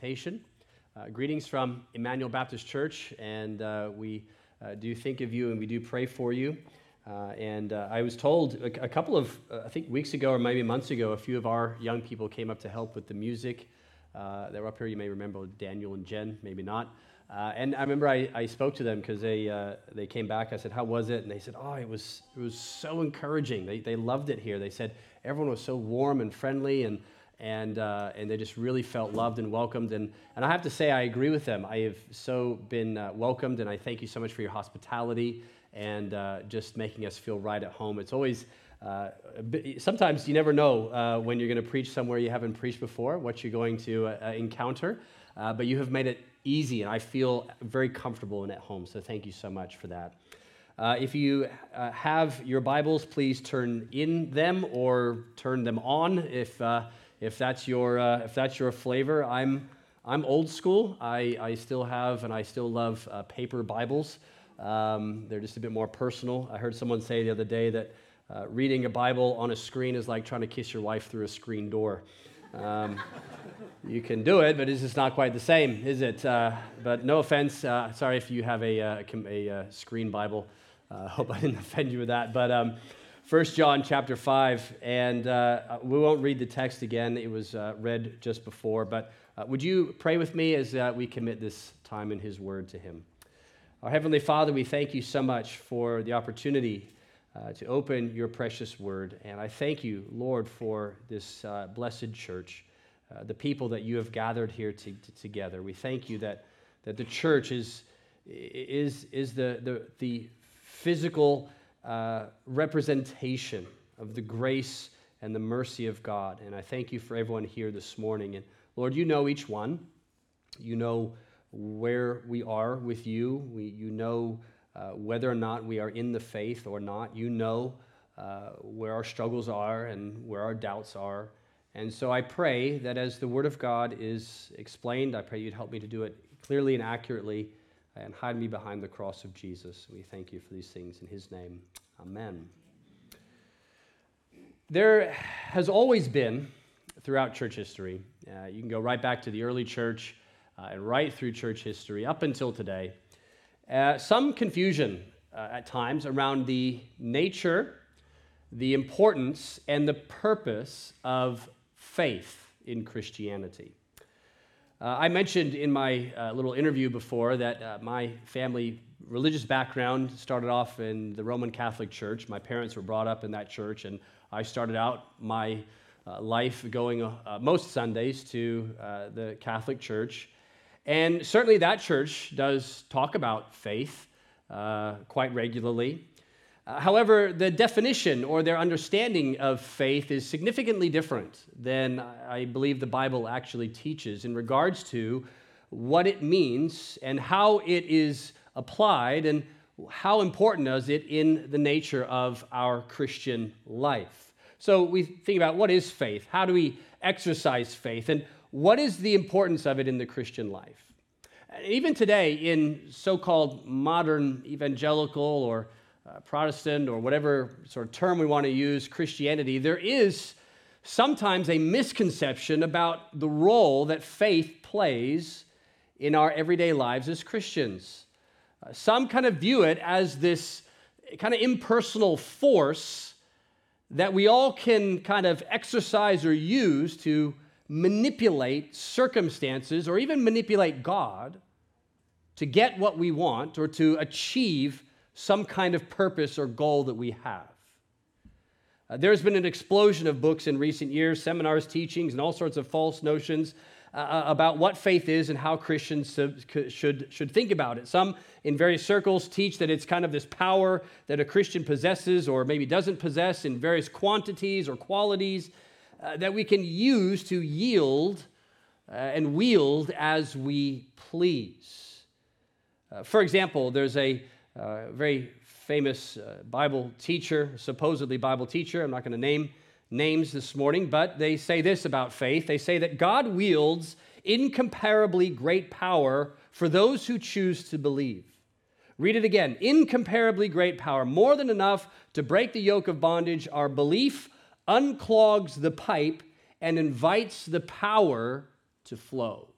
invitation. Uh, greetings from Emmanuel Baptist Church, and uh, we uh, do think of you and we do pray for you. Uh, and uh, I was told a, a couple of, uh, I think weeks ago or maybe months ago, a few of our young people came up to help with the music. they were up here, you may remember Daniel and Jen, maybe not. and I remember I, I spoke to them because they, they came back. I said, How was it? And they said, Oh, it was, it was so encouraging. They, they loved it here. They said, Everyone was so warm and friendly. And and, uh, and they just really felt loved and welcomed. And, and I have to say, I agree with them. I have so been uh, welcomed, and I thank you so much for your hospitality and uh, just making us feel right at home. It's always, uh, sometimes you never know uh, when you're going to preach somewhere you haven't preached before, what you're going to uh, encounter, but you have made it easy, and I feel very comfortable and at home. So thank you so much for that. if you have your Bibles, please turn in them or turn them on if if that's your, uh, if that's your flavor. I'm, I'm old school. I, I still have and I still love uh, paper Bibles. Um, they're just a bit more personal. I heard someone say the other day that uh, reading a Bible on a screen is like trying to kiss your wife through a screen door. Um, you can do it, but it's just not quite the same, is it? Uh, but no offense. Uh, sorry if you have a, uh, a, a screen Bible. I hope I didn't offend you with that. But um, 1 John chapter 5, and uh, we won't read the text again. It was uh, read just before, but uh, would you pray with me as uh, we commit this time in His Word to Him? Our Heavenly Father, we thank you so much for the opportunity uh, to open your precious Word, and I thank you, Lord, for this uh, blessed church, the people that you have gathered here to, to, together. We thank you that, that the church is, is, is the, the, the physical uh, representation of the grace and the mercy of God. And I thank you for everyone here this morning. And Lord, you know each one. You know where we are with you. We, you know uh, whether or not we are in the faith or not. You know uh, where our struggles are and where our doubts are. And so I pray that as the Word of God is explained, I pray you'd help me to do it clearly and accurately and hide me behind the cross of Jesus. We thank you for these things in his name. Amen. There has always been, throughout church history, uh, you can go right back to the early church uh, and right through church history up until today, uh, some confusion uh, at times around the nature, the importance, and the purpose of faith in Christianity. Uh, I mentioned in my uh, little interview before that uh, my family religious background started off in the Roman Catholic Church. My parents were brought up in that church, and I started out my uh, life going uh, most Sundays to uh, the Catholic Church. And certainly that church does talk about faith quite regularly. However, the definition or their understanding of faith is significantly different than I believe the Bible actually teaches in regards to what it means and how it is applied and how important is it in the nature of our Christian life. So we think about what is faith? How do we exercise faith? And what is the importance of it in the Christian life? Even today, in so called modern evangelical or uh, Protestant or whatever sort of term we want to use, Christianity, there is sometimes a misconception about the role that faith plays in our everyday lives as Christians. Uh, some kind of view it as this kind of impersonal force that we all can kind of exercise or use to manipulate circumstances or even manipulate God to get what we want or to achieve some kind of purpose or goal that we have. Uh, there's been an explosion of books in recent years, seminars, teachings, and all sorts of false notions uh, uh about what faith is and how Christians should, should think about it. Some in various circles teach that it's kind of this power that a Christian possesses or maybe doesn't possess in various quantities or qualities uh, that we can use to yield uh, and wield as we please. Uh, for example, there's a uh, very famous uh, Bible teacher, supposedly Bible teacher. I'm not going to name names this morning, but they say this about faith. They say that God wields incomparably great power for those who choose to believe. Read it again. Incomparably great power, more than enough to break the yoke of bondage. Our belief unclogs the pipe and invites the power to flow.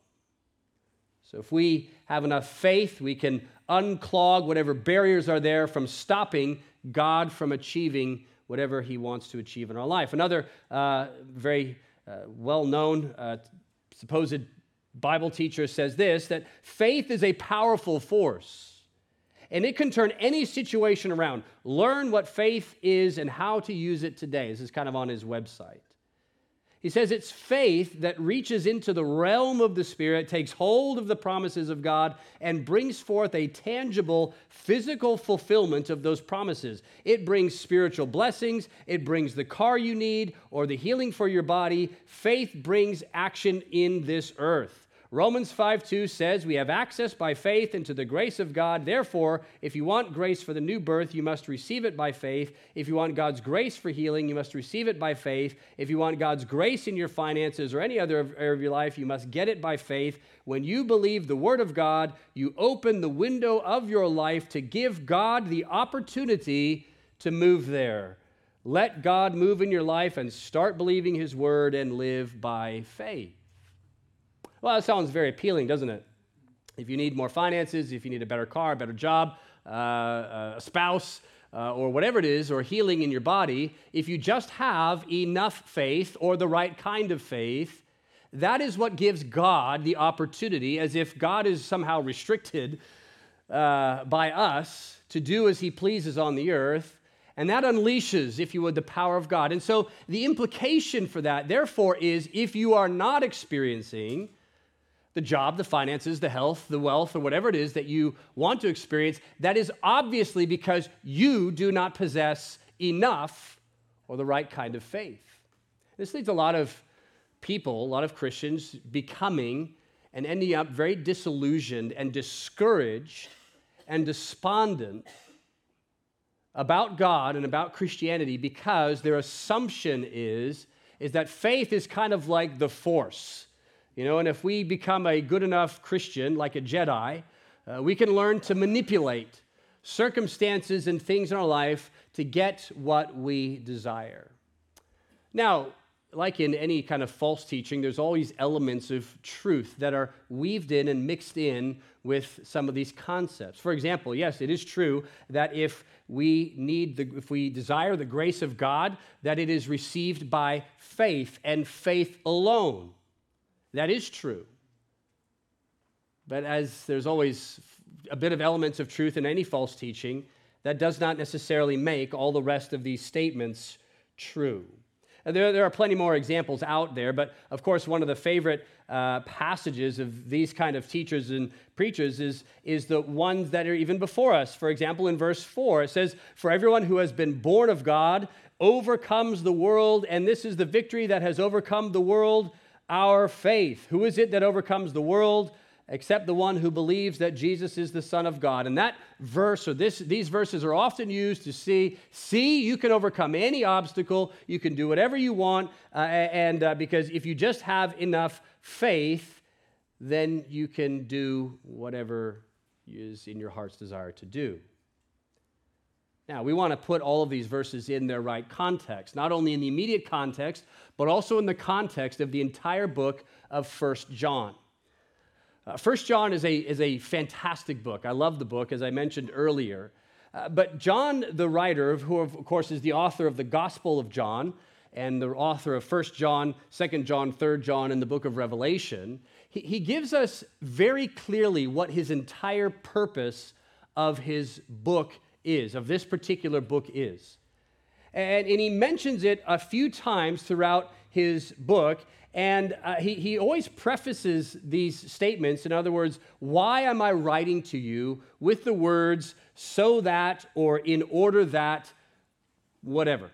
So if we have enough faith, we can unclog whatever barriers are there from stopping God from achieving whatever he wants to achieve in our life. Another uh, very uh, well known uh, supposed Bible teacher says this that faith is a powerful force and it can turn any situation around. Learn what faith is and how to use it today. This is kind of on his website. He says it's faith that reaches into the realm of the Spirit, takes hold of the promises of God, and brings forth a tangible physical fulfillment of those promises. It brings spiritual blessings, it brings the car you need or the healing for your body. Faith brings action in this earth. Romans 5 2 says, We have access by faith into the grace of God. Therefore, if you want grace for the new birth, you must receive it by faith. If you want God's grace for healing, you must receive it by faith. If you want God's grace in your finances or any other area of your life, you must get it by faith. When you believe the Word of God, you open the window of your life to give God the opportunity to move there. Let God move in your life and start believing His Word and live by faith. Well, that sounds very appealing, doesn't it? If you need more finances, if you need a better car, a better job, uh, a spouse, uh, or whatever it is, or healing in your body, if you just have enough faith or the right kind of faith, that is what gives God the opportunity, as if God is somehow restricted uh, by us to do as he pleases on the earth. And that unleashes, if you would, the power of God. And so the implication for that, therefore, is if you are not experiencing the job, the finances, the health, the wealth, or whatever it is that you want to experience, that is obviously because you do not possess enough or the right kind of faith. This leads a lot of people, a lot of Christians, becoming and ending up very disillusioned and discouraged and despondent about God and about Christianity because their assumption is, is that faith is kind of like the force you know, and if we become a good enough Christian, like a Jedi, uh, we can learn to manipulate circumstances and things in our life to get what we desire. Now, like in any kind of false teaching, there's always elements of truth that are weaved in and mixed in with some of these concepts. For example, yes, it is true that if we need the, if we desire the grace of God, that it is received by faith and faith alone. That is true. But as there's always a bit of elements of truth in any false teaching, that does not necessarily make all the rest of these statements true. There, there are plenty more examples out there, but of course, one of the favorite uh, passages of these kind of teachers and preachers is, is the ones that are even before us. For example, in verse 4, it says, For everyone who has been born of God overcomes the world, and this is the victory that has overcome the world, our faith. Who is it that overcomes the world? Except the one who believes that Jesus is the Son of God. And that verse, or this, these verses are often used to see, see, you can overcome any obstacle, you can do whatever you want, uh, and uh, because if you just have enough faith, then you can do whatever is in your heart's desire to do. Now, we want to put all of these verses in their right context, not only in the immediate context, but also in the context of the entire book of First John. Uh, First John is a, is a fantastic book. I love the book, as I mentioned earlier. Uh, but John, the writer, who of course is the author of the Gospel of John and the author of First John, Second John, Third John, and the book of Revelation, he, he gives us very clearly what his entire purpose of his book is, of this particular book is. And, and he mentions it a few times throughout his book. And uh, he, he always prefaces these statements, in other words, why am I writing to you with the words so that or in order that, whatever.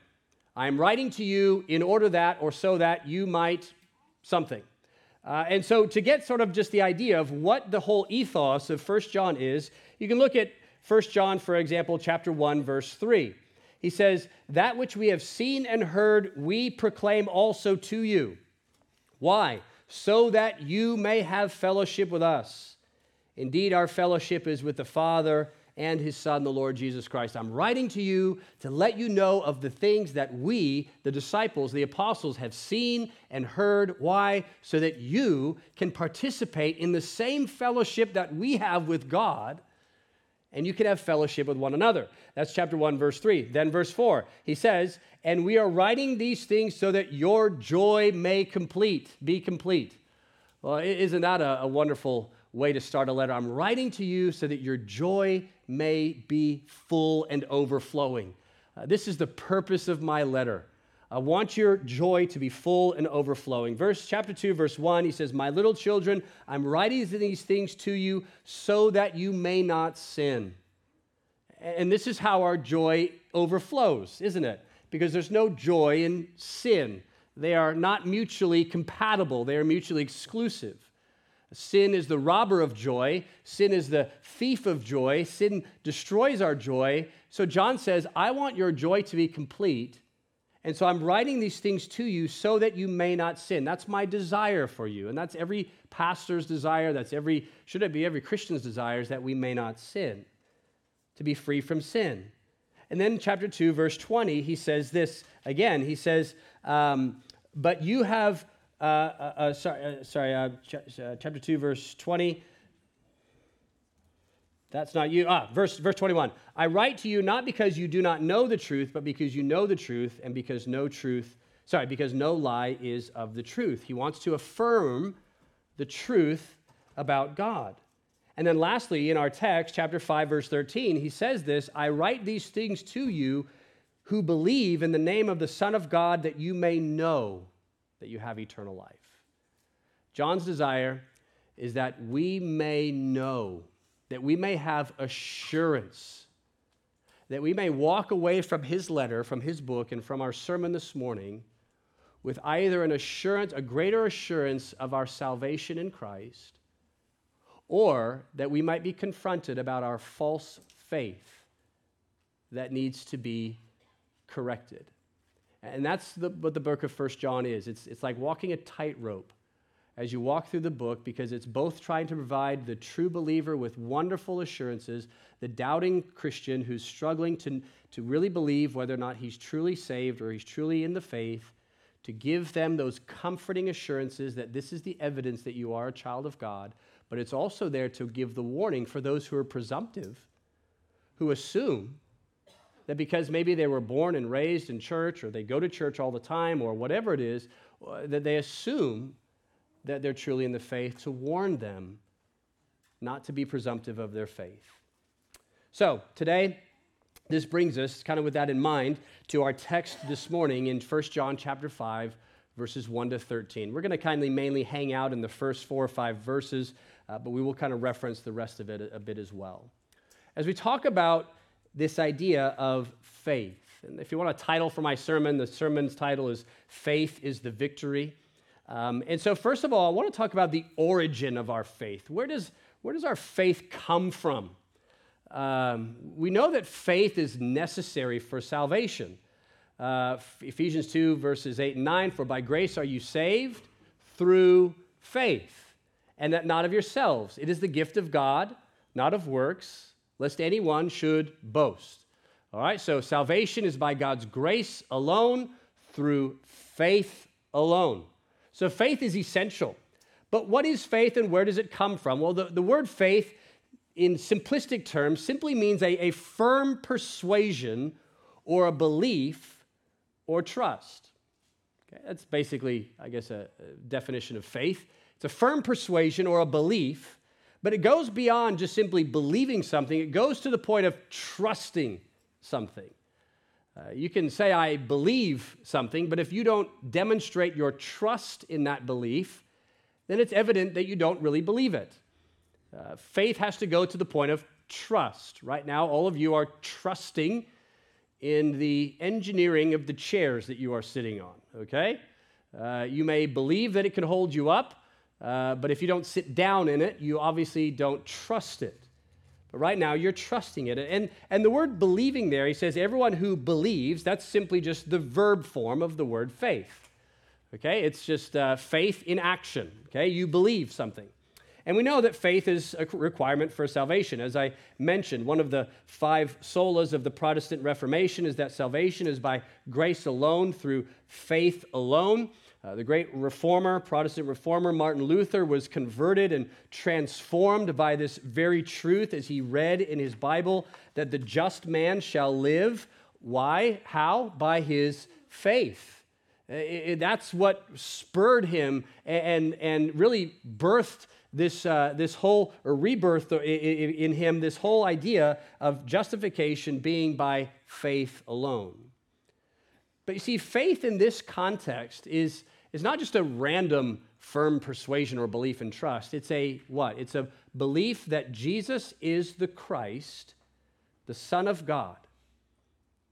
I'm writing to you in order that or so that you might something. Uh, and so, to get sort of just the idea of what the whole ethos of First John is, you can look at 1 John, for example, chapter 1, verse 3. He says, That which we have seen and heard, we proclaim also to you. Why? So that you may have fellowship with us. Indeed, our fellowship is with the Father and his Son, the Lord Jesus Christ. I'm writing to you to let you know of the things that we, the disciples, the apostles, have seen and heard. Why? So that you can participate in the same fellowship that we have with God and you can have fellowship with one another. That's chapter 1, verse 3. Then, verse 4, he says, And we are writing these things so that your joy may complete, be complete. Well, isn't that a, a wonderful way to start a letter? I'm writing to you so that your joy may be full and overflowing. Uh, this is the purpose of my letter. I want your joy to be full and overflowing. Verse chapter 2 verse 1 he says, "My little children, I'm writing these things to you so that you may not sin." And this is how our joy overflows, isn't it? Because there's no joy in sin. They are not mutually compatible, they are mutually exclusive. Sin is the robber of joy. Sin is the thief of joy. Sin destroys our joy. So John says, I want your joy to be complete. And so I'm writing these things to you so that you may not sin. That's my desire for you. And that's every pastor's desire. That's every, should it be every Christian's desire, is that we may not sin, to be free from sin. And then chapter 2, verse 20, he says this again. He says, um, But you have, uh, uh, uh, sorry, uh, sorry uh, ch- uh, chapter 2, verse 20. That's not you. Ah, verse, verse 21. I write to you not because you do not know the truth, but because you know the truth, and because no truth, sorry, because no lie is of the truth. He wants to affirm the truth about God. And then lastly, in our text, chapter 5, verse 13, he says this I write these things to you who believe in the name of the Son of God that you may know that you have eternal life. John's desire is that we may know that we may have assurance, that we may walk away from his letter, from his book, and from our sermon this morning with either an assurance, a greater assurance of our salvation in Christ, or that we might be confronted about our false faith that needs to be corrected. And that's the, what the book of First John is. It's, it's like walking a tightrope as you walk through the book because it's both trying to provide the true believer with wonderful assurances, the doubting Christian who's struggling to, to really believe whether or not he's truly saved or he's truly in the faith, to give them those comforting assurances that this is the evidence that you are a child of God. But it's also there to give the warning for those who are presumptive, who assume that because maybe they were born and raised in church or they go to church all the time or whatever it is, uh, that they assume that they're truly in the faith, to warn them not to be presumptive of their faith. So, today, this brings us, kind of with that in mind, to our text this morning in 1 John chapter 5, verses 1 to 13. We're going to kindly mainly hang out in the first four or five verses, uh, but we will kind of reference the rest of it a, a bit as well. As we talk about this idea of faith, and if you want a title for my sermon, the sermon's title is Faith is the Victory. Um, and so, first of all, I want to talk about the origin of our faith. Where does, where does our faith come from? Um, we know that faith is necessary for salvation. Uh, Ephesians 2, verses 8 and 9 For by grace are you saved through faith, and that not of yourselves. It is the gift of God, not of works, lest anyone should boast. All right, so salvation is by God's grace alone, through faith alone. So faith is essential. But what is faith and where does it come from? Well, the, the word faith, in simplistic terms, simply means a, a firm persuasion or a belief or trust. Okay, that's basically, I guess, a, a definition of faith. It's a firm persuasion or a belief, but it goes beyond just simply believing something, it goes to the point of trusting something. Uh, you can say, I believe something, but if you don't demonstrate your trust in that belief, then it's evident that you don't really believe it. Uh, faith has to go to the point of trust. Right now, all of you are trusting in the engineering of the chairs that you are sitting on, okay? Uh, you may believe that it can hold you up, uh, but if you don't sit down in it, you obviously don't trust it. But right now, you're trusting it. And, and the word believing there, he says, everyone who believes, that's simply just the verb form of the word faith. Okay? It's just uh, faith in action. Okay? You believe something. And we know that faith is a requirement for salvation. As I mentioned, one of the five solas of the Protestant Reformation is that salvation is by grace alone, through faith alone. Uh, the great reformer, Protestant reformer Martin Luther, was converted and transformed by this very truth as he read in his Bible that the just man shall live. Why? How? By his faith. Uh, that's what spurred him and, and really birthed this, uh, this whole or rebirth in him, this whole idea of justification being by faith alone. But you see, faith in this context is, is not just a random firm persuasion or belief and trust. It's a what? It's a belief that Jesus is the Christ, the Son of God.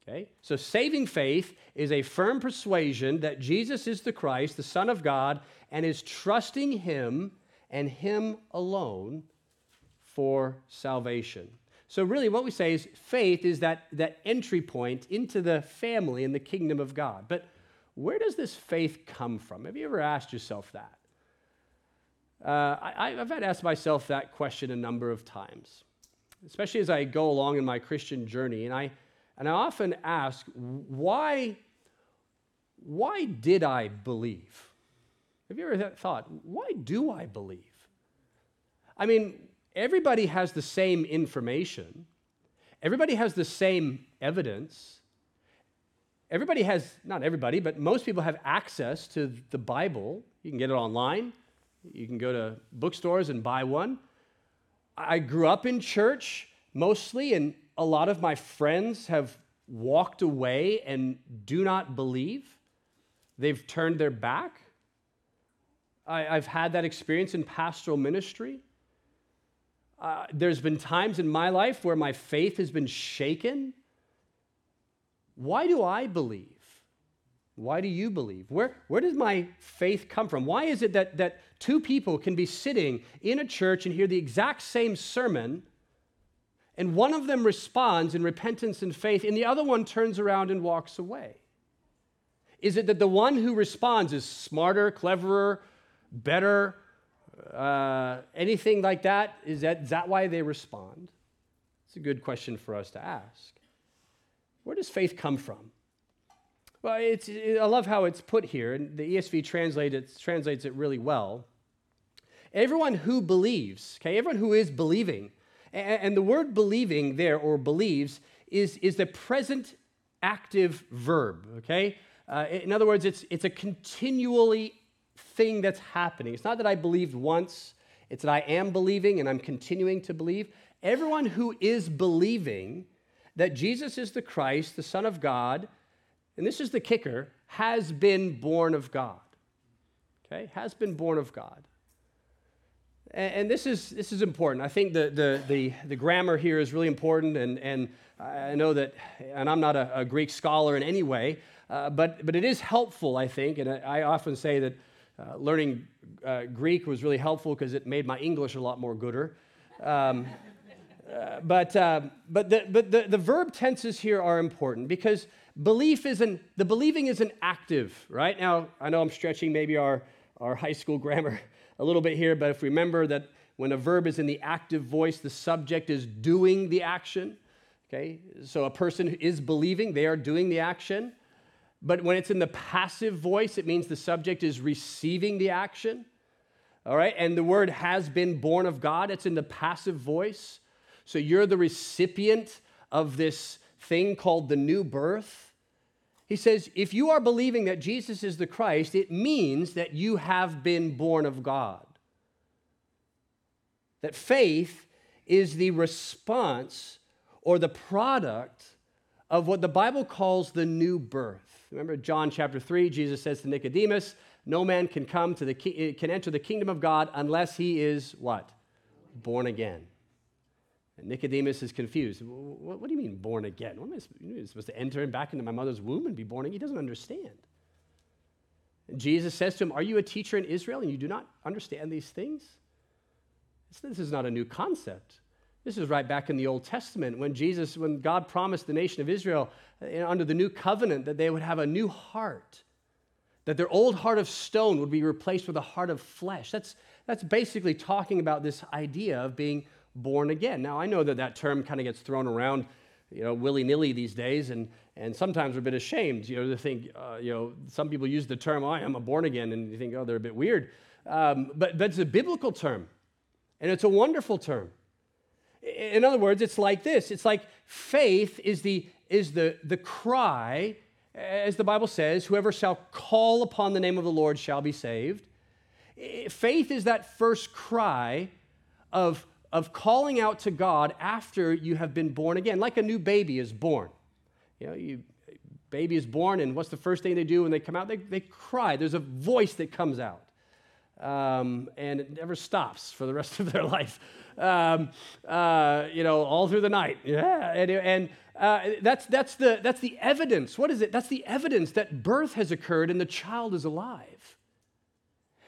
Okay? So saving faith is a firm persuasion that Jesus is the Christ, the Son of God, and is trusting him and Him alone for salvation. So, really, what we say is faith is that, that entry point into the family and the kingdom of God. But where does this faith come from? Have you ever asked yourself that? Uh, I, have had to ask myself that question a number of times, especially as I go along in my Christian journey. And I, and I often ask, why, why did I believe? Have you ever thought, why do I believe? I mean, everybody has the same information, everybody has the same evidence. Everybody has, not everybody, but most people have access to the Bible. You can get it online, you can go to bookstores and buy one. I grew up in church mostly, and a lot of my friends have walked away and do not believe. They've turned their back. I, have had that experience in pastoral ministry. Uh, there's been times in my life where my faith has been shaken. Why do I believe? Why do you believe? Where, where does my faith come from? Why is it that, that two people can be sitting in a church and hear the exact same sermon, and one of them responds in repentance and faith, and the other one turns around and walks away? Is it that the one who responds is smarter, cleverer, better, uh, anything like that? Is, that? is that why they respond? It's a good question for us to ask. Where does faith come from? Well, it's, it, I love how it's put here, and the ESV translates it, translates it really well. Everyone who believes, okay, everyone who is believing, and, and the word believing there or believes is, is the present active verb, okay? Uh, in other words, it's, it's a continually thing that's happening. It's not that I believed once, it's that I am believing and I'm continuing to believe. Everyone who is believing that Jesus is the Christ, the Son of God, and this is the kicker, has been born of God. Okay? Has been born of God. And, this is, this is important. I think the, the, the, the, grammar here is really important, and, and I know that, and I'm not a, a Greek scholar in any way, uh, but, but it is helpful, I think, and I often say that uh, learning uh, Greek was really helpful because it made my English a lot more gooder. Um, uh, but uh, but, the, but the, the verb tenses here are important because belief is an, the believing is an active, right? Now, I know I'm stretching maybe our, our high school grammar a little bit here, but if we remember that when a verb is in the active voice, the subject is doing the action. Okay, so a person is believing, they are doing the action. But when it's in the passive voice, it means the subject is receiving the action. All right, and the word has been born of God, it's in the passive voice. So you're the recipient of this thing called the new birth. He says, if you are believing that Jesus is the Christ, it means that you have been born of God. That faith is the response or the product of what the Bible calls the new birth. Remember John chapter 3, Jesus says to Nicodemus, no man can come to the eh, can enter the kingdom of God unless he is what? Born again. And Nicodemus is confused. What, what do you mean born again? What am I supposed to enter back into my mother's womb and be born again? He doesn't understand. And Jesus says to him, Are you a teacher in Israel and you do not understand these things? This is not a new concept. This is right back in the Old Testament when Jesus, when God promised the nation of Israel uh, under the new covenant that they would have a new heart, that their old heart of stone would be replaced with a heart of flesh. That's, that's basically talking about this idea of being born again. Now, I know that that term kind of gets thrown around, you know, willy nilly these days, and, and sometimes we're a bit ashamed, you know, to think, uh, you know, some people use the term, oh, I am a born again, and you think, oh, they're a bit weird. Um, but, it's a biblical term, and it's a wonderful term. In other words, it's like this it's like faith is the, is the, the cry, as the Bible says, whoever shall call upon the name of the Lord shall be saved. Faith is that first cry of, of calling out to God after you have been born again, like a new baby is born. You know, you, baby is born, and what's the first thing they do when they come out? They, they cry. There's a voice that comes out. Um, and it never stops for the rest of their life. Um, uh, you know, all through the night. Yeah, and, and uh, that's, that's, the, that's the evidence. What is it? That's the evidence that birth has occurred and the child is alive.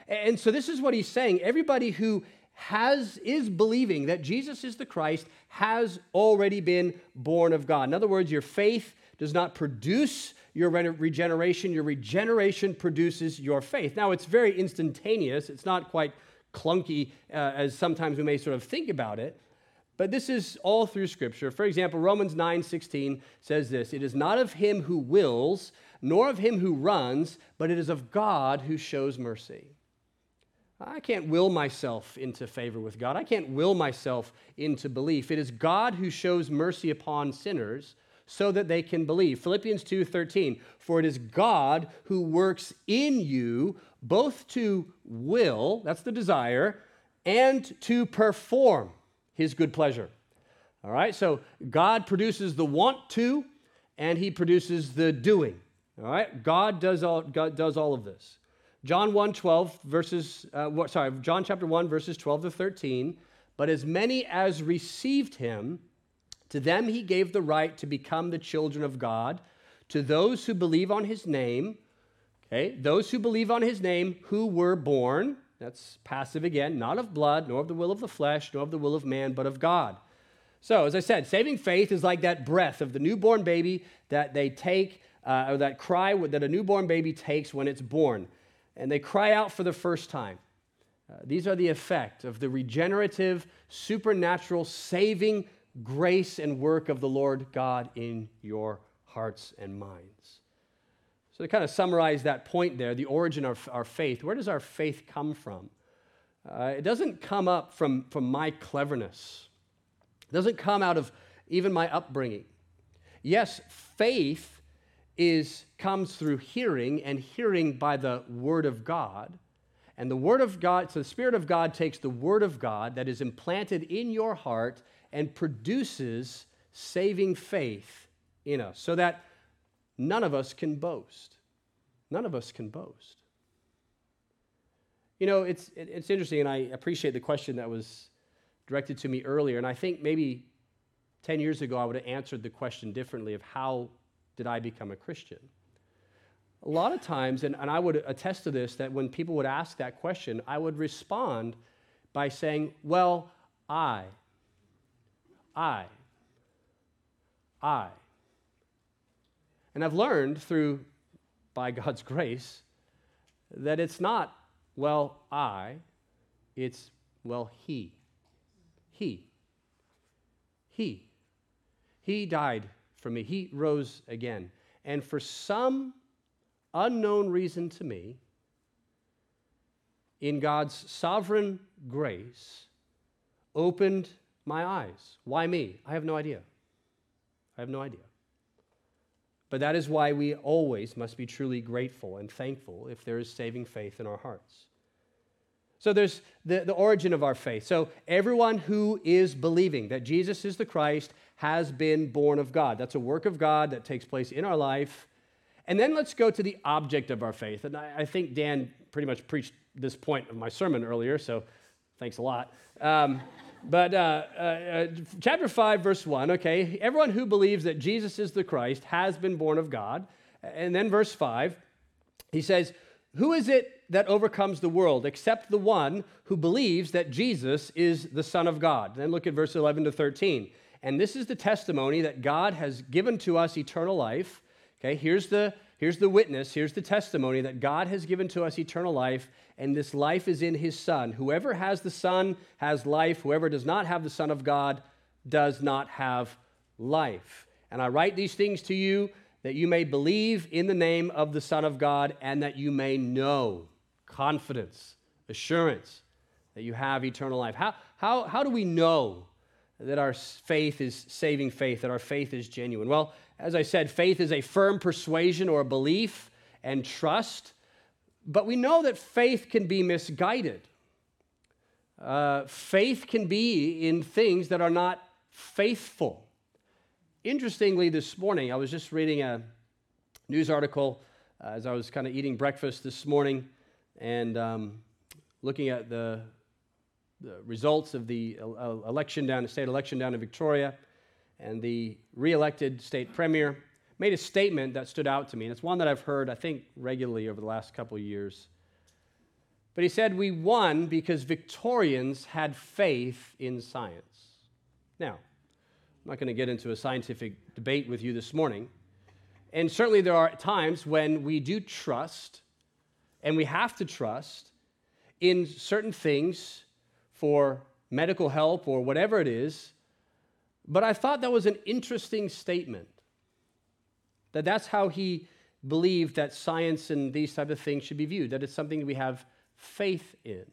And so this is what he's saying. Everybody who has is believing that Jesus is the Christ has already been born of God. In other words, your faith does not produce your regeneration, your regeneration produces your faith. Now, it's very instantaneous. It's not quite clunky uh, as sometimes we may sort of think about it. But this is all through Scripture. For example, Romans 9 16 says this It is not of him who wills, nor of him who runs, but it is of God who shows mercy. I can't will myself into favor with God. I can't will myself into belief. It is God who shows mercy upon sinners so that they can believe. Philippians 2:13, for it is God who works in you both to will, that's the desire, and to perform his good pleasure. All right? So God produces the want to and he produces the doing. All right? God does all God does all of this. John 1 12 verses, uh, sorry, John chapter 1, verses 12 to 13. But as many as received him, to them he gave the right to become the children of God, to those who believe on his name, okay, those who believe on his name who were born, that's passive again, not of blood, nor of the will of the flesh, nor of the will of man, but of God. So, as I said, saving faith is like that breath of the newborn baby that they take, uh, or that cry that a newborn baby takes when it's born and they cry out for the first time. Uh, these are the effect of the regenerative, supernatural, saving grace and work of the Lord God in your hearts and minds. So, to kind of summarize that point there, the origin of our faith, where does our faith come from? Uh, it doesn't come up from, from my cleverness, it doesn't come out of even my upbringing. Yes, faith is comes through hearing and hearing by the word of God. And the word of God, so the Spirit of God takes the word of God that is implanted in your heart and produces saving faith in us so that none of us can boast. None of us can boast. You know, it's, it's interesting, and I appreciate the question that was directed to me earlier. And I think maybe 10 years ago I would have answered the question differently of how did I become a Christian? A lot of times, and, and I would attest to this, that when people would ask that question, I would respond by saying, Well, I, I, I. And I've learned through, by God's grace, that it's not, well, I, it's, well, He. He. He. He died for me. He rose again. And for some unknown reason to me, in God's sovereign grace, opened my eyes. Why me? I have no idea. I have no idea. But that is why we always must be truly grateful and thankful if there is saving faith in our hearts. So there's the, the origin of our faith. So everyone who is believing that Jesus is the Christ has been born of God. That's a work of God that takes place in our life. And then let's go to the object of our faith. And I, I think Dan pretty much preached this point of my sermon earlier, so thanks a lot. Um, but uh, uh, uh, chapter 5, verse 1, okay, everyone who believes that Jesus is the Christ has been born of God. And then verse 5, he says, Who is it that overcomes the world except the one who believes that Jesus is the Son of God? Then look at verse 11 to 13. And this is the testimony that God has given to us eternal life. Okay, here's the, here's the witness, here's the testimony that God has given to us eternal life, and this life is in his Son. Whoever has the Son has life. Whoever does not have the Son of God does not have life. And I write these things to you that you may believe in the name of the Son of God and that you may know confidence, assurance that you have eternal life. How, how, how do we know that our faith is saving faith, that our faith is genuine? Well, as I said, faith is a firm persuasion or a belief and trust, but we know that faith can be misguided. Uh, faith can be in things that are not faithful. Interestingly, this morning, I was just reading a news article uh, as I was kind of eating breakfast this morning and um, looking at the, the, results of the uh, election down, the state election down in Victoria, and the re-elected state premier made a statement that stood out to me, and it's one that I've heard, I think, regularly over the last couple of years. But he said, We won because Victorians had faith in science. Now, I'm not going to get into a scientific debate with you this morning. And certainly there are times when we do trust, and we have to trust in certain things for medical help or whatever it is. But I thought that was an interesting statement. That that's how he believed that science and these type of things should be viewed, that it's something we have faith in.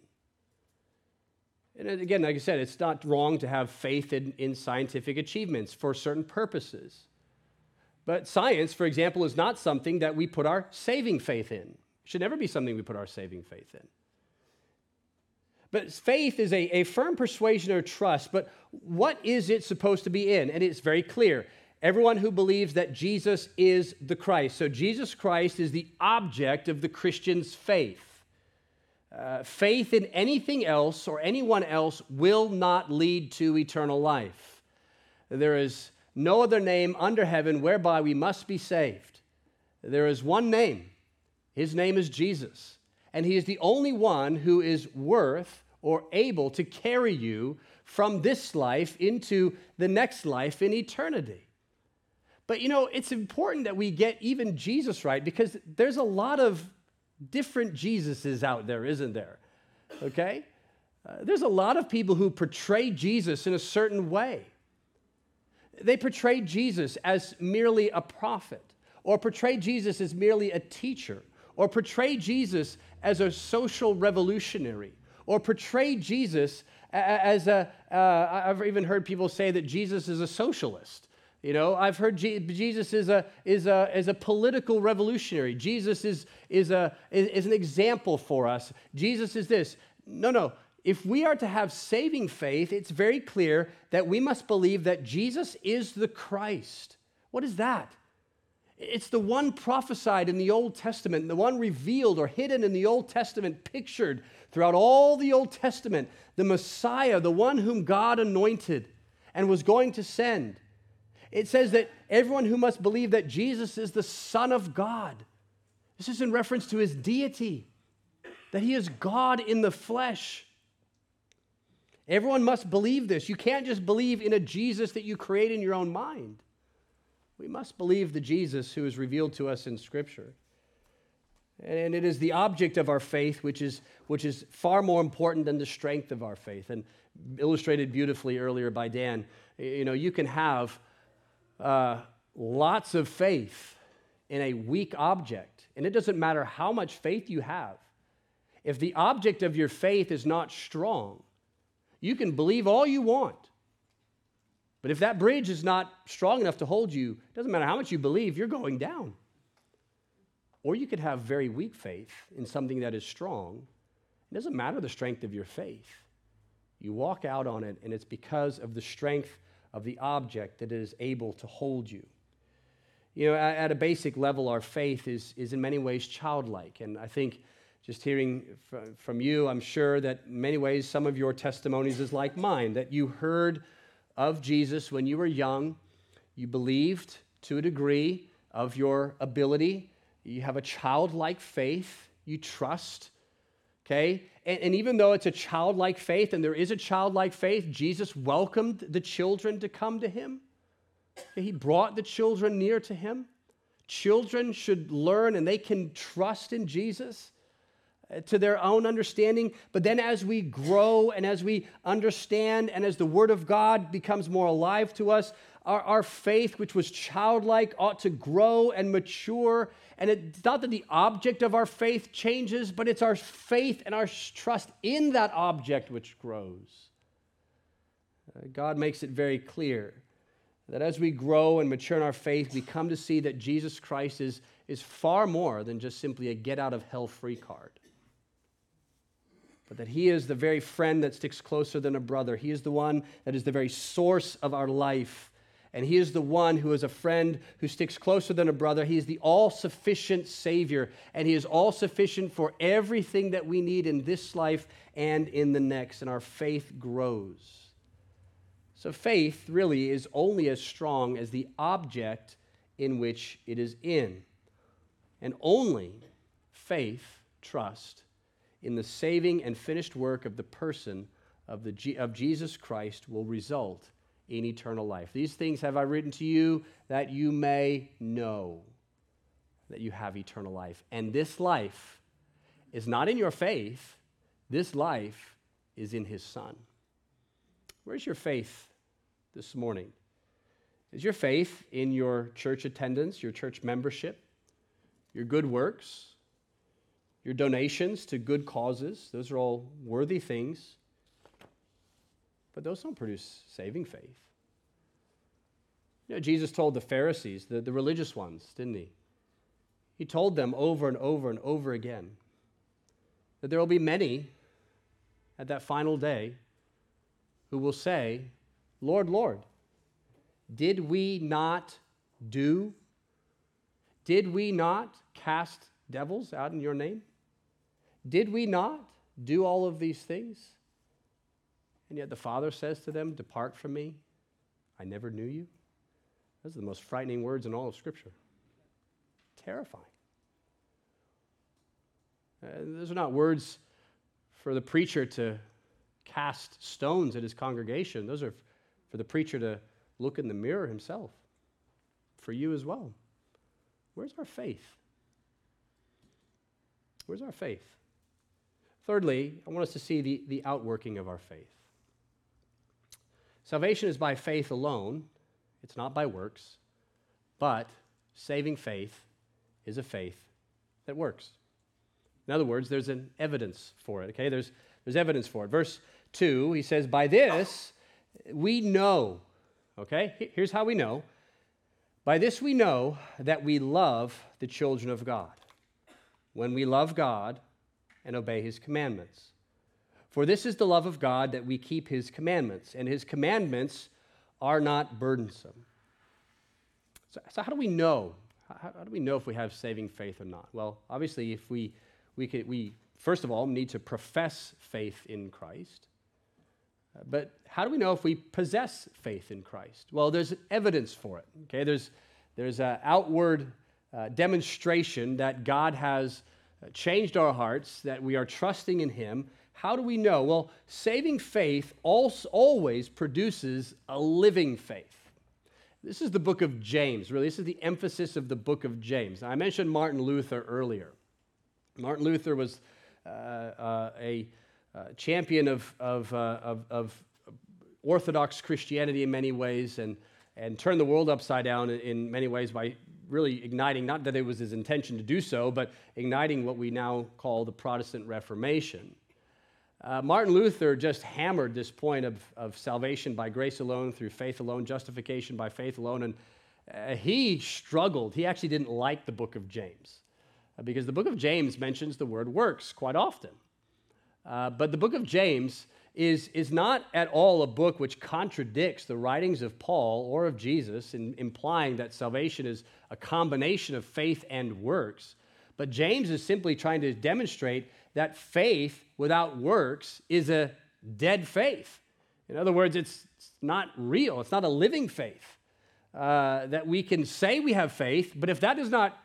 And again, like I said, it's not wrong to have faith in, in scientific achievements for certain purposes. But science, for example, is not something that we put our saving faith in. It should never be something we put our saving faith in. But faith is a, a firm persuasion or trust, but what is it supposed to be in? And it's very clear. Everyone who believes that Jesus is the Christ. So Jesus Christ is the object of the Christian's faith. Uh, faith in anything else or anyone else will not lead to eternal life. There is no other name under heaven whereby we must be saved. There is one name. His name is Jesus. And he is the only one who is worth or able to carry you from this life into the next life in eternity. But you know, it's important that we get even Jesus right because there's a lot of different Jesuses out there, isn't there? Okay? Uh, there's a lot of people who portray Jesus in a certain way. They portray Jesus as merely a prophet, or portray Jesus as merely a teacher, or portray Jesus as a social revolutionary, or portray Jesus as a. have uh, even heard people say that Jesus is a socialist. You know, I've heard G- Jesus is a, is, a, is a political revolutionary. Jesus is, is, a, is, is an example for us. Jesus is this. No, no. If we are to have saving faith, it's very clear that we must believe that Jesus is the Christ. What is that? It's the one prophesied in the Old Testament, the one revealed or hidden in the Old Testament, pictured throughout all the Old Testament, the Messiah, the one whom God anointed and was going to send it says that everyone who must believe that Jesus is the Son of God. This is in reference to his deity, that he is God in the flesh. Everyone must believe this. You can't just believe in a Jesus that you create in your own mind. We must believe the Jesus who is revealed to us in Scripture. And it is the object of our faith, which is, which is far more important than the strength of our faith. And illustrated beautifully earlier by Dan, you know, you can have uh, lots of faith in a weak object, and it doesn't matter how much faith you have, if the object of your faith is not strong, you can believe all you want. But if that bridge is not strong enough to hold you, it doesn't matter how much you believe, you're going down. Or you could have very weak faith in something that is strong. It doesn't matter the strength of your faith. You walk out on it, and it's because of the strength of the object that is able to hold you. You know, at, a basic level, our faith is, is in many ways childlike. And I think just hearing from you, I'm sure that in many ways some of your testimonies is like mine, that you heard of Jesus when you were young, you believed to a degree of your ability, you have a childlike faith, you trust, okay? And, and, even though it's a childlike faith, and there is a childlike faith, Jesus welcomed the children to come to him. He brought the children near to him. Children should learn and they can trust in Jesus uh, to their own understanding. But then, as we grow and as we understand, and as the Word of God becomes more alive to us, our, our faith, which was childlike, ought to grow and mature. And it's not that the object of our faith changes, but it's our faith and our trust in that object which grows. Uh, God makes it very clear that as we grow and mature in our faith, we come to see that Jesus Christ is, is far more than just simply a get out of hell free card. But that He is the very friend that sticks closer than a brother. He is the one that is the very source of our life. And He is the one who is a friend who sticks closer than a brother. He is the all sufficient Savior, and He is all sufficient for everything that we need in this life and in the next. And our faith grows. So faith really is only as strong as the object in which it is in. And only faith, trust in the saving and finished work of the person of, the, of Jesus Christ will result in eternal life. These things have I written to you that you may know that you have eternal life. And this life is not in your faith, this life is in his Son. Where's your faith this morning? Is your faith in your church attendance, your church membership, your good works, your donations to good causes? Those are all worthy things, but those don't produce saving faith. You know, Jesus told the Pharisees, the, the religious ones, didn't he? He told them over and over and over again that there will be many at that final day who will say, Lord, Lord, did we not do? Did we not cast devils out in your name? Did we not do all of these things? And yet the Father says to them, Depart from me. I never knew you. Those are the most frightening words in all of Scripture. Terrifying. Uh, those are not words for the preacher to cast stones at his congregation. Those are for the preacher to look in the mirror himself, for you as well. Where's our faith? Where's our faith? Thirdly, I want us to see the, the outworking of our faith. Salvation is by faith alone, it's not by works, but saving faith is a faith that works. In other words, there's an evidence for it, okay? There's, there's evidence for it. Verse 2, he says, By this we know, okay? Here's how we know. By this we know that we love the children of God. When we love God and obey his commandments. For this is the love of God that we keep his commandments, and his commandments are not burdensome. So, so how do we know? How, how, do we know if we have saving faith or not? Well, obviously, if we, we, could, we first of all need to profess faith in Christ. But how do we know if we possess faith in Christ? Well, there's evidence for it. Okay, there's there's an outward uh, demonstration that God has uh, changed our hearts, that we are trusting in Him. How do we know? Well, saving faith always produces a living faith. This is the book of James, really. This is the emphasis of the book of James. I mentioned Martin Luther earlier. Martin Luther was uh, uh a uh, champion of, of, uh, of, of, Orthodox Christianity in many ways and, and turned the world upside down in many ways by really igniting, not that it was his intention to do so, but igniting what we now call the Protestant Reformation. Uh, Martin Luther just hammered this point of, of salvation by grace alone, through faith alone, justification by faith alone. And uh, he struggled. He actually didn't like the book of James uh, because the book of James mentions the word works quite often. Uh, but the book of James is, is not at all a book which contradicts the writings of Paul or of Jesus, in, implying that salvation is a combination of faith and works. But James is simply trying to demonstrate that faith without works is a dead faith. In other words, it's, not real, it's not a living faith. Uh, that we can say we have faith, but if that does not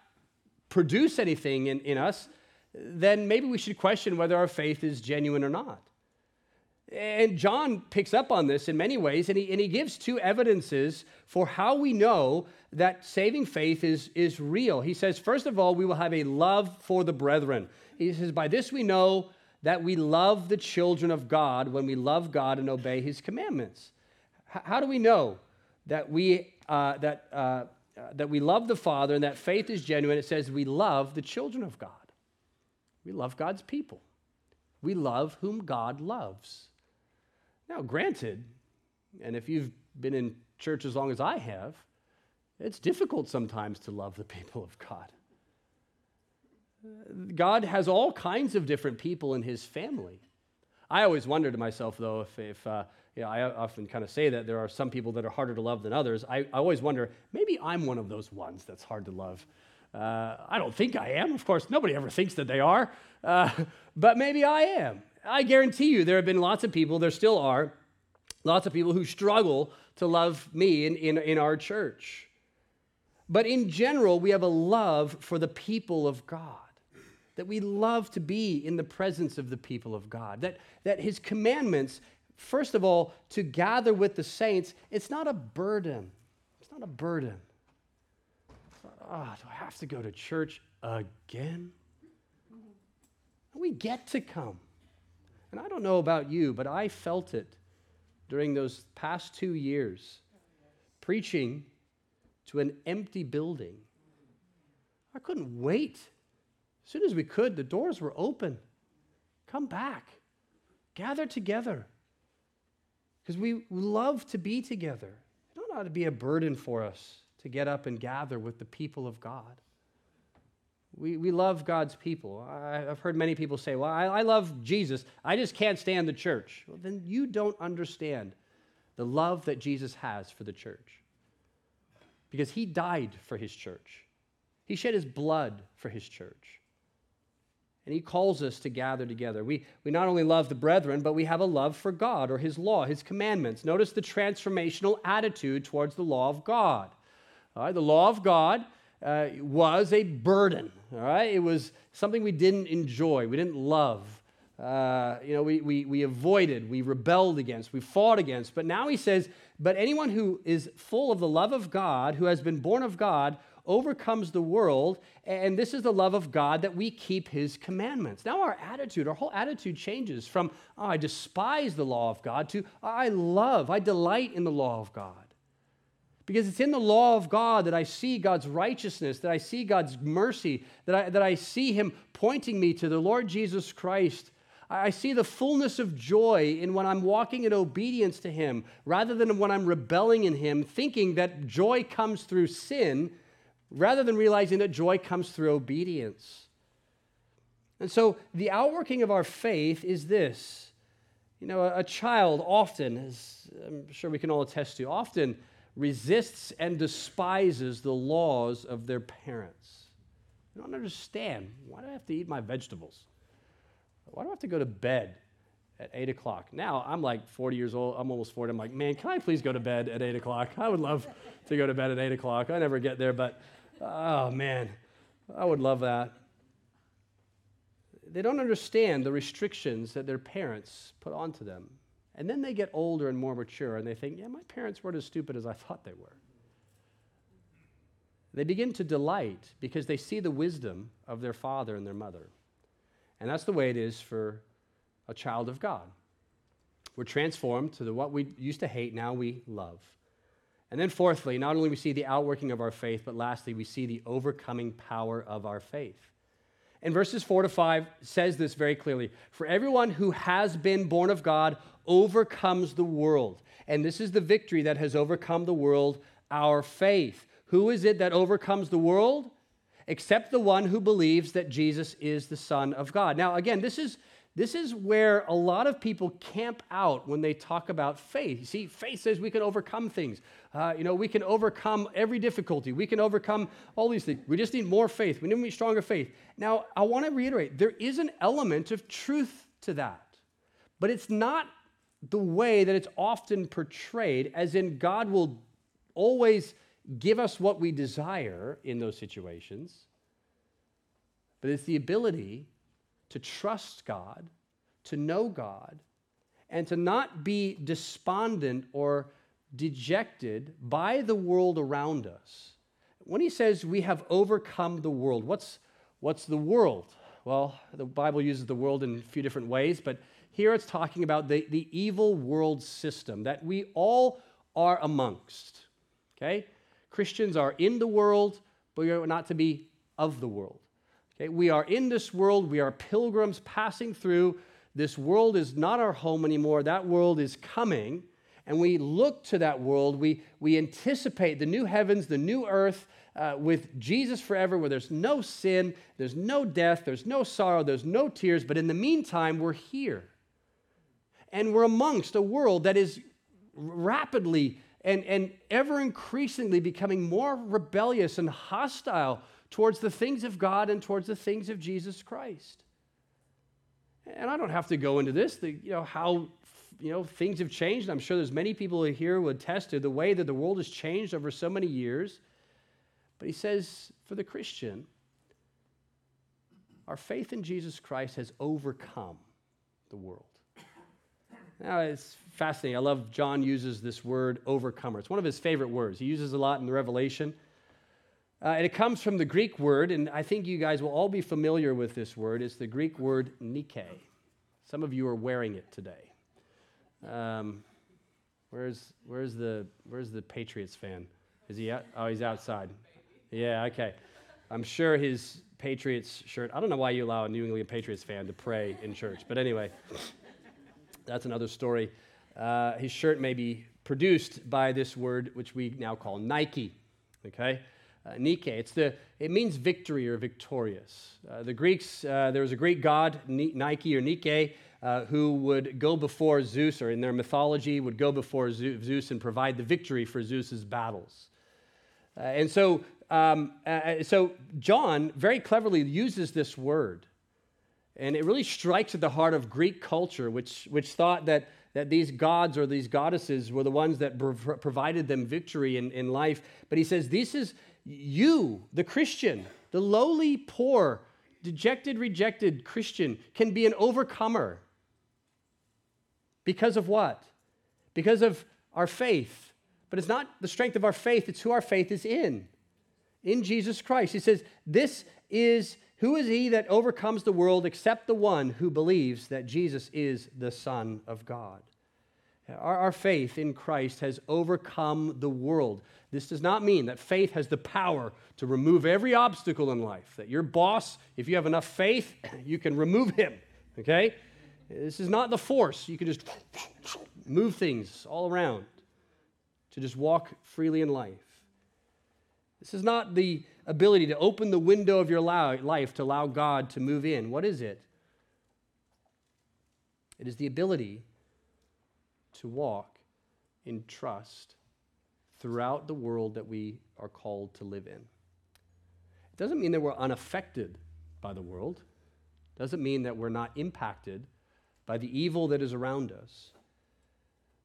produce anything in, in us, then maybe we should question whether our faith is genuine or not. And John picks up on this in many ways, and he, and he gives two evidences for how we know that saving faith is, is real. He says, first of all, we will have a love for the brethren. He says, by this we know that we love the children of God when we love God and obey his commandments. H- how do we know that we, uh, that, uh, uh, that we love the Father and that faith is genuine? It says we love the children of God. We love God's people. We love whom God loves. Now, granted, and if you've been in church as long as I have, it's difficult sometimes to love the people of God. God has all kinds of different people in his family. I always wonder to myself, though, if, if uh, you know, I often kind of say that there are some people that are harder to love than others. I, I always wonder, maybe I'm one of those ones that's hard to love. Uh, I don't think I am. Of course, nobody ever thinks that they are. Uh, but maybe I am. I guarantee you, there have been lots of people, there still are, lots of people who struggle to love me in, in, in our church. But in general, we have a love for the people of God, that we love to be in the presence of the people of God, that, that His commandments, first of all, to gather with the saints, it's not a burden. It's not a burden. Oh, do I have to go to church again? We get to come. And I don't know about you, but I felt it during those past two years preaching to an empty building. I couldn't wait. As soon as we could, the doors were open. Come back, gather together. Because we love to be together. It don't ought to be a burden for us to get up and gather with the people of God. We, we love God's people. I, have heard many people say, Well, I, I love Jesus. I just can't stand the church. Well, then you don't understand the love that Jesus has for the church. Because he died for his church, he shed his blood for his church. And he calls us to gather together. We, we not only love the brethren, but we have a love for God or his law, his commandments. Notice the transformational attitude towards the law of God. All right, the law of God uh, was a burden. All right, it was something we didn't enjoy, we didn't love. Uh, you know, we, we, we avoided, we rebelled against, we fought against. But now he says, but anyone who is full of the love of God, who has been born of God, overcomes the world. And this is the love of God that we keep his commandments. Now, our attitude, our whole attitude changes from, oh, I despise the law of God to, I love, I delight in the law of God. Because it's in the law of God that I see God's righteousness, that I see God's mercy, that I, that I see Him pointing me to the Lord Jesus Christ. I see the fullness of joy in when I'm walking in obedience to Him, rather than when I'm rebelling in Him, thinking that joy comes through sin, rather than realizing that joy comes through obedience. And so the outworking of our faith is this. You know, a, a child often, as I'm sure we can all attest to, often resists and despises the laws of their parents. They don't understand. Why do I have to eat my vegetables? Why do I have to go to bed at 8 o'clock? Now I'm like 40 years old. I'm almost 40. I'm like, man, can I please go to bed at 8 o'clock? I would love to go to bed at 8 o'clock. I never get there, but oh man, I would love that. They don't understand the restrictions that their parents put onto them. And then they get older and more mature and they think, yeah, my parents weren't as stupid as I thought they were. They begin to delight because they see the wisdom of their father and their mother. And that's the way it is for a child of God. We're transformed to the, what we used to hate, now we love. And then, fourthly, not only we see the outworking of our faith, but lastly, we see the overcoming power of our faith. And verses 4 to 5 says this very clearly For everyone who has been born of God overcomes the world. And this is the victory that has overcome the world, our faith. Who is it that overcomes the world? Except the one who believes that Jesus is the Son of God. Now, again, this is this is where a lot of people camp out when they talk about faith. You see, faith says we can overcome things. Uh, you know, we can overcome every difficulty. We can overcome all these things. We just need more faith. We need stronger faith. Now, I want to reiterate there is an element of truth to that, but it's not the way that it's often portrayed, as in God will always give us what we desire in those situations, but it's the ability to trust God, to know God, and to not be despondent or dejected by the world around us. When he says we have overcome the world, what's, what's the world? Well, the Bible uses the world in a few different ways, but here it's talking about the, the evil world system that we all are amongst. Okay? Christians are in the world, but we are not to be of the world. Okay? We are in this world, we are pilgrims passing through. This world is not our home anymore. That world is coming. And we look to that world. We, we anticipate the new heavens, the new earth uh, with Jesus forever, where there's no sin, there's no death, there's no sorrow, there's no tears. But in the meantime, we're here. And we're amongst a world that is rapidly and, and ever increasingly becoming more rebellious and hostile towards the things of God and towards the things of Jesus Christ. And I don't have to go into this, the, you know, how you know, things have changed. I'm sure there's many people here who attest to the way that the world has changed over so many years. But he says, for the Christian, our faith in Jesus Christ has overcome the world. Now, it's fascinating. I love John uses this word overcomer. It's one of his favorite words. He uses a lot in the Revelation. Uh, and it comes from the Greek word, and I think you guys will all be familiar with this word. It's the Greek word Nike. Some of you are wearing it today. Um, where's, where's, the, where's the Patriots fan? Is he out? Oh, he's outside. Yeah, okay. I'm sure his Patriots shirt, I don't know why you allow a New England Patriots fan to pray in church, but anyway, that's another story. Uh, his shirt may be produced by this word, which we now call Nike, okay? Uh, Nike. It's the, it means victory or victorious. Uh, the Greeks, uh, there was a Greek god, Nike or Nike, uh, who would go before Zeus, or in their mythology, would go before Zeus and provide the victory for Zeus's battles. Uh, and so, um, uh, so John very cleverly uses this word. And it really strikes at the heart of Greek culture, which, which thought that, that these gods or these goddesses were the ones that provided them victory in, in life. But he says, This is you, the Christian, the lowly, poor, dejected, rejected Christian, can be an overcomer. Because of what? Because of our faith. But it's not the strength of our faith, it's who our faith is in. In Jesus Christ. He says, This is who is he that overcomes the world except the one who believes that Jesus is the Son of God? Our, our, faith in Christ has overcome the world. This does not mean that faith has the power to remove every obstacle in life, that your boss, if you have enough faith, you can remove him, okay? This is not the force. You can just move things all around to just walk freely in life. This is not the ability to open the window of your life to allow God to move in. What is it? It is the ability to walk in trust throughout the world that we are called to live in. It doesn't mean that we're unaffected by the world. It doesn't mean that we're not impacted by the evil that is around us.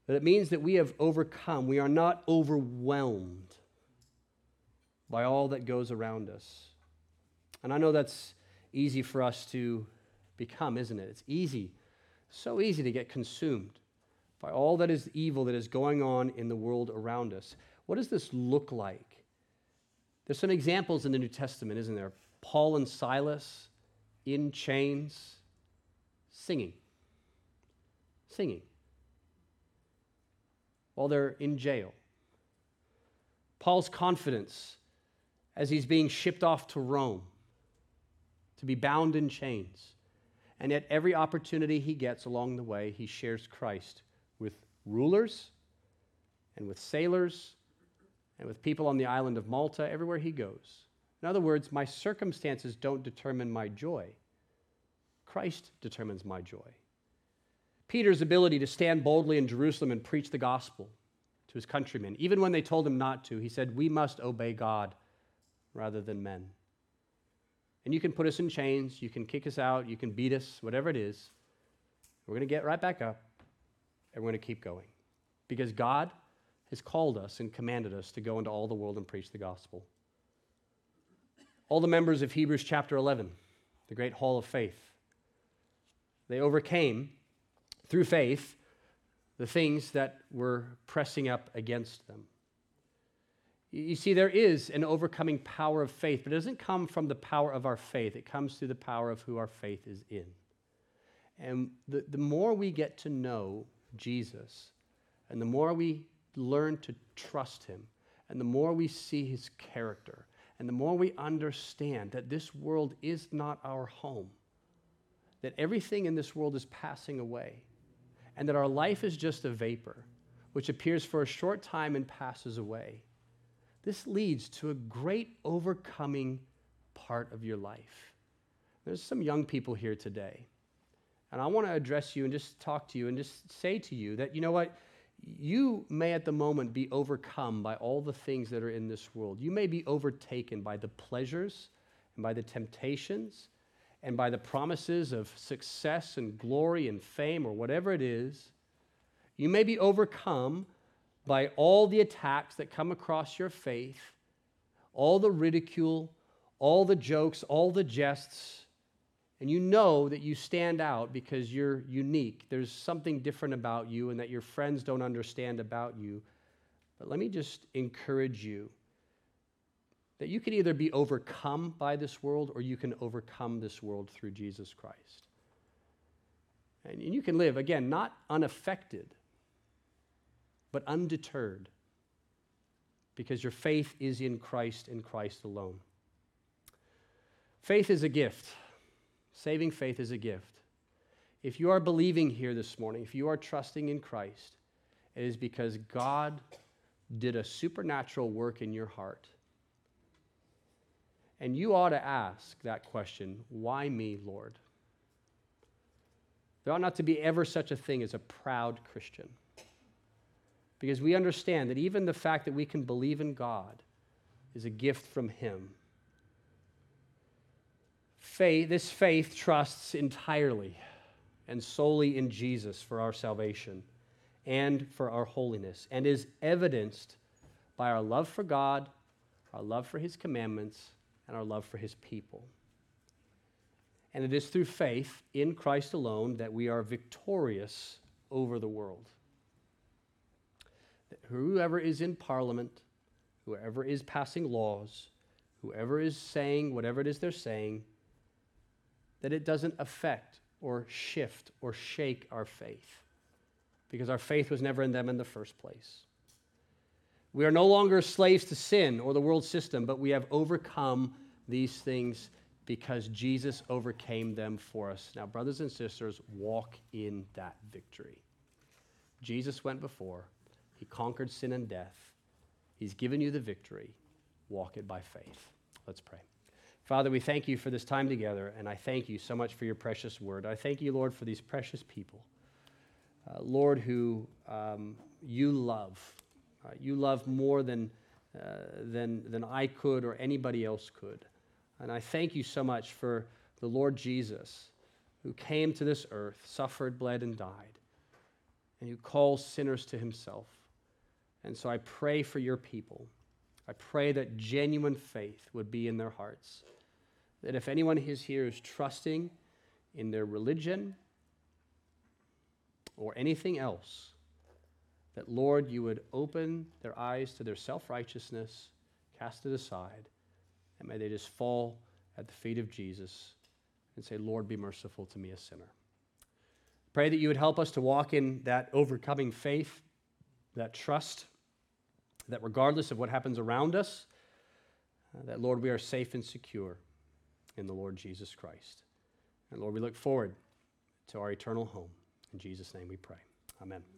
But it means that we have overcome. We are not overwhelmed by all that goes around us. And I know that's easy for us to become, isn't it? It's easy, so easy to get consumed by all that is evil that is going on in the world around us. What does this look like? There's some examples in the New Testament, isn't there? Paul and Silas in chains, singing singing while they're in jail. Paul's confidence as he's being shipped off to Rome to be bound in chains. And at every opportunity he gets along the way, he shares Christ with rulers and with sailors and with people on the island of Malta, everywhere he goes. In other words, my circumstances don't determine my joy, Christ determines my joy. Peter's ability to stand boldly in Jerusalem and preach the gospel to his countrymen. Even when they told him not to, he said, We must obey God rather than men. And you can put us in chains, you can kick us out, you can beat us, whatever it is. We're going to get right back up and we're going to keep going. Because God has called us and commanded us to go into all the world and preach the gospel. All the members of Hebrews chapter 11, the great hall of faith, they overcame through faith the things that were pressing up against them. You see, there is an overcoming power of faith, but it doesn't come from the power of our faith. It comes through the power of who our faith is in. And the, the more we get to know Jesus, and the more we learn to trust him, and the more we see his character, and the more we understand that this world is not our home, that everything in this world is passing away, and that our life is just a vapor, which appears for a short time and passes away this leads to a great overcoming part of your life. There's some young people here today, and I want to address you and just talk to you and just say to you that, you know what? You may at the moment be overcome by all the things that are in this world. You may be overtaken by the pleasures and by the temptations and by the promises of success and glory and fame or whatever it is. You may be overcome by all the attacks that come across your faith, all the ridicule, all the jokes, all the jests, and you know that you stand out because you're unique. There's something different about you and that your friends don't understand about you. But let me just encourage you that you can either be overcome by this world or you can overcome this world through Jesus Christ. And you can live, again, not unaffected but undeterred because your faith is in Christ and Christ alone. Faith is a gift. Saving faith is a gift. If you are believing here this morning, if you are trusting in Christ, it is because God did a supernatural work in your heart. And you ought to ask that question why me, Lord? There ought not to be ever such a thing as a proud Christian because we understand that even the fact that we can believe in God is a gift from Him. Faith, this faith trusts entirely and solely in Jesus for our salvation and for our holiness, and is evidenced by our love for God, our love for His commandments, and our love for His people. And it is through faith in Christ alone that we are victorious over the world whoever is in parliament, whoever is passing laws, whoever is saying whatever it is they're saying, that it doesn't affect or shift or shake our faith because our faith was never in them in the first place. We are no longer slaves to sin or the world system, but we have overcome these things because Jesus overcame them for us. Now, brothers and sisters, walk in that victory. Jesus went before, he conquered sin and death. He's given you the victory. Walk it by faith. Let's pray. Father, we thank you for this time together, and I thank you so much for your precious word. I thank you, Lord, for these precious people. Uh, Lord, who um, you love. Uh, you love more than, uh, than, than I could or anybody else could. And I thank you so much for the Lord Jesus, who came to this earth, suffered, bled, and died, and who calls sinners to himself. And so I pray for your people. I pray that genuine faith would be in their hearts. That if anyone is here is trusting in their religion or anything else, that Lord, you would open their eyes to their self righteousness, cast it aside, and may they just fall at the feet of Jesus and say, Lord, be merciful to me, a sinner. Pray that you would help us to walk in that overcoming faith, that trust that regardless of what happens around us, uh, that, Lord, we are safe and secure in the Lord Jesus Christ. And Lord, we look forward to our eternal home. In Jesus' name we pray. Amen.